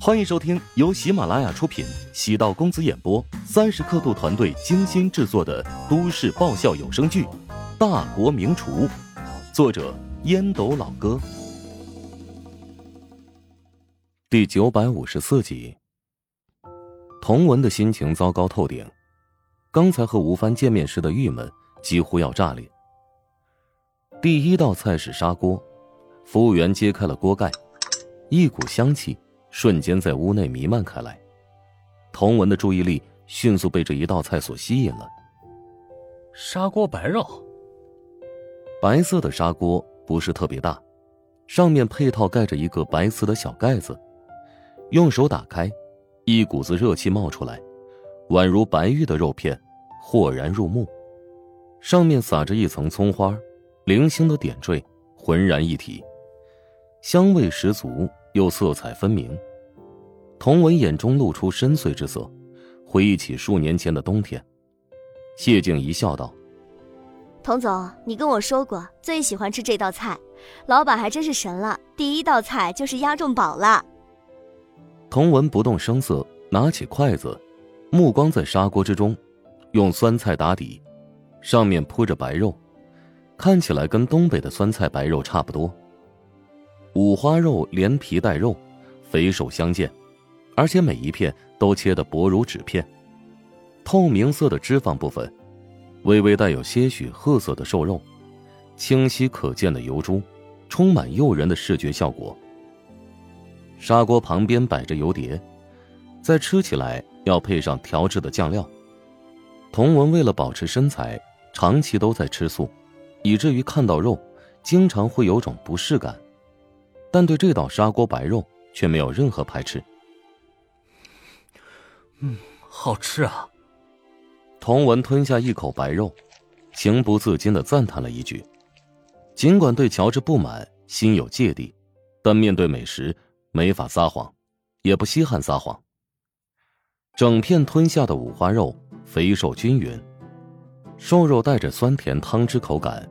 欢迎收听由喜马拉雅出品、喜道公子演播、三十刻度团队精心制作的都市爆笑有声剧《大国名厨》，作者烟斗老哥，第九百五十四集。童文的心情糟糕透顶，刚才和吴帆见面时的郁闷几乎要炸裂。第一道菜是砂锅，服务员揭开了锅盖，一股香气。瞬间在屋内弥漫开来，童文的注意力迅速被这一道菜所吸引了。砂锅白肉，白色的砂锅不是特别大，上面配套盖着一个白瓷的小盖子，用手打开，一股子热气冒出来，宛如白玉的肉片，豁然入目。上面撒着一层葱花，零星的点缀，浑然一体，香味十足。又色彩分明，童文眼中露出深邃之色，回忆起数年前的冬天。谢静怡笑道：“童总，你跟我说过最喜欢吃这道菜，老板还真是神了，第一道菜就是押中宝了。”童文不动声色，拿起筷子，目光在砂锅之中，用酸菜打底，上面铺着白肉，看起来跟东北的酸菜白肉差不多。五花肉连皮带肉，肥瘦相间，而且每一片都切得薄如纸片。透明色的脂肪部分，微微带有些许褐色的瘦肉，清晰可见的油珠，充满诱人的视觉效果。砂锅旁边摆着油碟，在吃起来要配上调制的酱料。童文为了保持身材，长期都在吃素，以至于看到肉，经常会有种不适感。但对这道砂锅白肉却没有任何排斥。嗯，好吃啊！童文吞下一口白肉，情不自禁的赞叹了一句。尽管对乔治不满，心有芥蒂，但面对美食没法撒谎，也不稀罕撒谎。整片吞下的五花肉肥瘦均匀，瘦肉带着酸甜汤汁口感，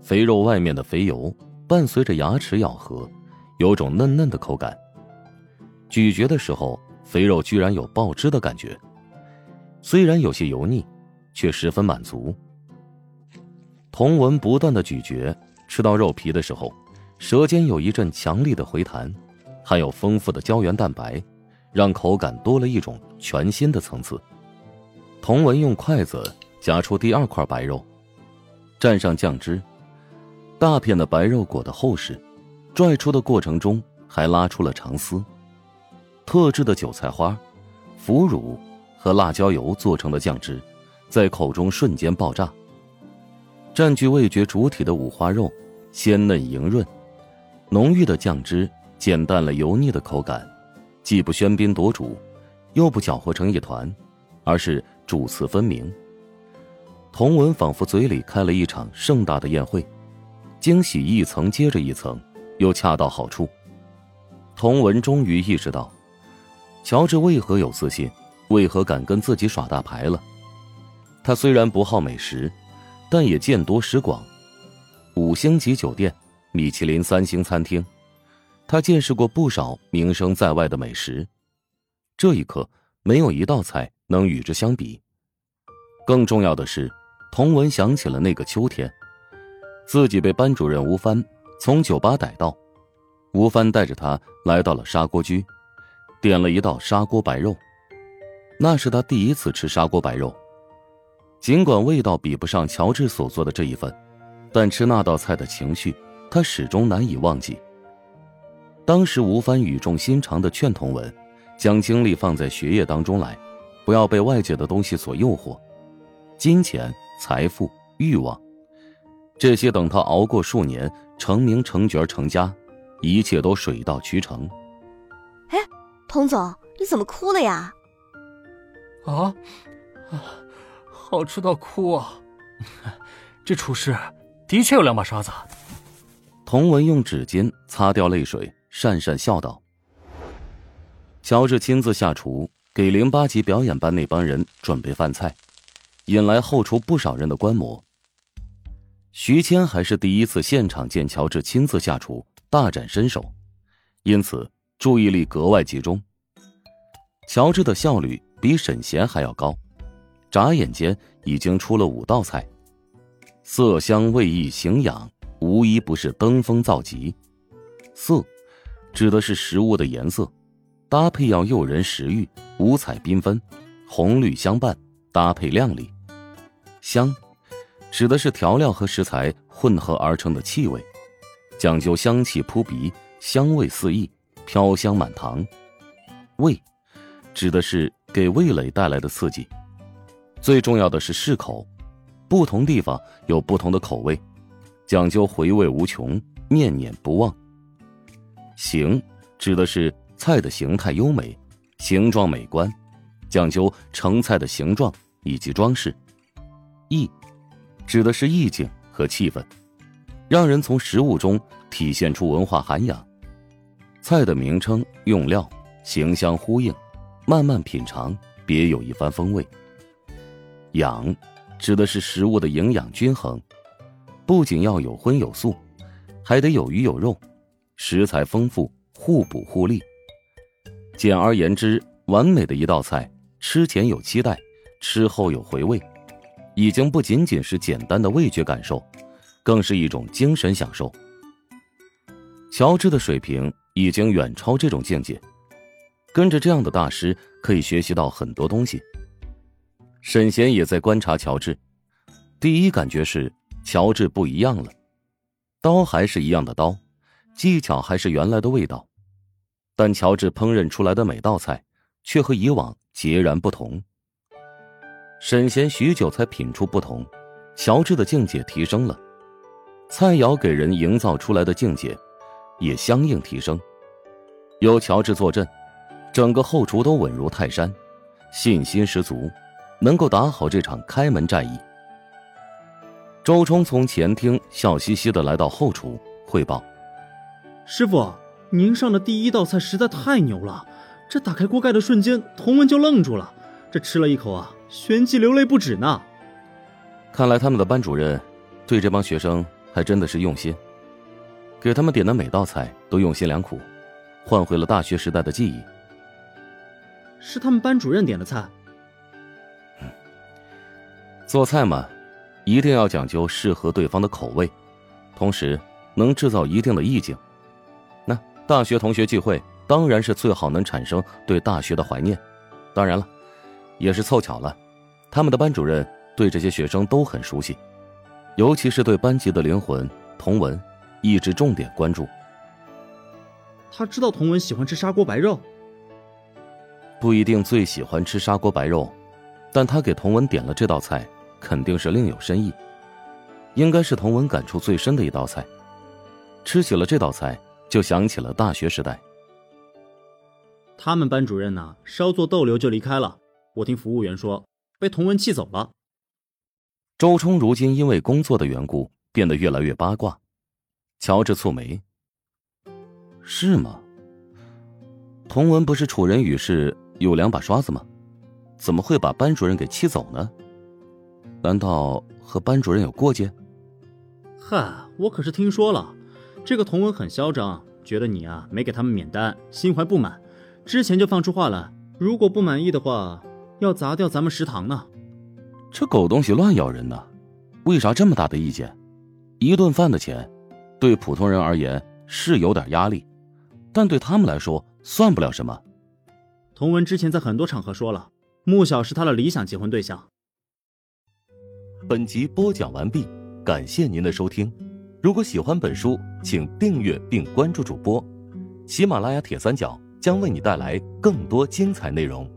肥肉外面的肥油伴随着牙齿咬合。有种嫩嫩的口感，咀嚼的时候，肥肉居然有爆汁的感觉，虽然有些油腻，却十分满足。童文不断的咀嚼，吃到肉皮的时候，舌尖有一阵强力的回弹，含有丰富的胶原蛋白，让口感多了一种全新的层次。童文用筷子夹出第二块白肉，蘸上酱汁，大片的白肉裹得厚实。拽出的过程中还拉出了长丝，特制的韭菜花、腐乳和辣椒油做成的酱汁，在口中瞬间爆炸。占据味觉主体的五花肉鲜嫩莹润，浓郁的酱汁减淡了油腻的口感，既不喧宾夺主，又不搅和成一团，而是主次分明。童文仿佛嘴里开了一场盛大的宴会，惊喜一层接着一层。又恰到好处，童文终于意识到，乔治为何有自信，为何敢跟自己耍大牌了。他虽然不好美食，但也见多识广，五星级酒店、米其林三星餐厅，他见识过不少名声在外的美食。这一刻，没有一道菜能与之相比。更重要的是，童文想起了那个秋天，自己被班主任吴帆。从酒吧逮到，吴帆带着他来到了砂锅居，点了一道砂锅白肉。那是他第一次吃砂锅白肉，尽管味道比不上乔治所做的这一份，但吃那道菜的情绪，他始终难以忘记。当时吴帆语重心长的劝童文，将精力放在学业当中来，不要被外界的东西所诱惑，金钱、财富、欲望。这些等他熬过数年，成名成角成家，一切都水到渠成。哎，童总，你怎么哭了呀？啊，好吃到哭啊！这厨师的确有两把刷子。童文用纸巾擦掉泪水，讪讪笑道：“乔治亲自下厨，给零八级表演班那帮人准备饭菜，引来后厨不少人的观摩。”徐谦还是第一次现场见乔治亲自下厨，大展身手，因此注意力格外集中，乔治的效率比沈贤还要高，眨眼间已经出了五道菜，色香味意形养，无一不是登峰造极。色，指的是食物的颜色，搭配要诱人食欲，五彩缤纷，红绿相伴，搭配亮丽。香，指的是调料和食材混合而成的气味，讲究香气扑鼻，香味四溢，飘香满堂。味。指的是给味蕾带来的刺激，最重要的是适口，不同地方有不同的口味，讲究回味无穷，念念不忘。形指的是菜的形态优美，形状美观，讲究成菜的形状以及装饰。意指的是意境和气氛，让人从食物中体现出文化涵养。菜的名称、用料、形相呼应。慢慢品尝，别有一番风味。养，指的是食物的营养均衡，不仅要有荤有素，还得有鱼有肉，食材丰富，互补互利。简而言之，完美的一道菜，吃前有期待，吃后有回味，已经不仅仅是简单的味觉感受，更是一种精神享受。乔治的水平已经远超这种境界。跟着这样的大师，可以学习到很多东西。沈贤也在观察乔治，第一感觉是乔治不一样了，刀还是一样的刀，技巧还是原来的味道，但乔治烹饪出来的每道菜却和以往截然不同。沈贤许久才品出不同，乔治的境界提升了，菜肴给人营造出来的境界也相应提升。有乔治坐镇。整个后厨都稳如泰山，信心十足，能够打好这场开门战役。周冲从前厅笑嘻嘻的来到后厨汇报：“师傅，您上的第一道菜实在太牛了！这打开锅盖的瞬间，童文就愣住了，这吃了一口啊，旋即流泪不止呢。看来他们的班主任对这帮学生还真的是用心，给他们点的每道菜都用心良苦，换回了大学时代的记忆。”是他们班主任点的菜。做菜嘛，一定要讲究适合对方的口味，同时能制造一定的意境。那大学同学聚会，当然是最好能产生对大学的怀念。当然了，也是凑巧了，他们的班主任对这些学生都很熟悉，尤其是对班级的灵魂童文，一直重点关注。他知道童文喜欢吃砂锅白肉。不一定最喜欢吃砂锅白肉，但他给童文点了这道菜，肯定是另有深意。应该是童文感触最深的一道菜。吃起了这道菜，就想起了大学时代。他们班主任呢，稍作逗留就离开了。我听服务员说，被童文气走了。周冲如今因为工作的缘故，变得越来越八卦。乔治蹙眉：“是吗？童文不是楚人与事？”有两把刷子吗？怎么会把班主任给气走呢？难道和班主任有过节？嗨，我可是听说了，这个童文很嚣张，觉得你啊没给他们免单，心怀不满，之前就放出话来，如果不满意的话，要砸掉咱们食堂呢。这狗东西乱咬人呢，为啥这么大的意见？一顿饭的钱，对普通人而言是有点压力，但对他们来说算不了什么。童文之前在很多场合说了，穆晓是他的理想结婚对象。本集播讲完毕，感谢您的收听。如果喜欢本书，请订阅并关注主播。喜马拉雅铁三角将为你带来更多精彩内容。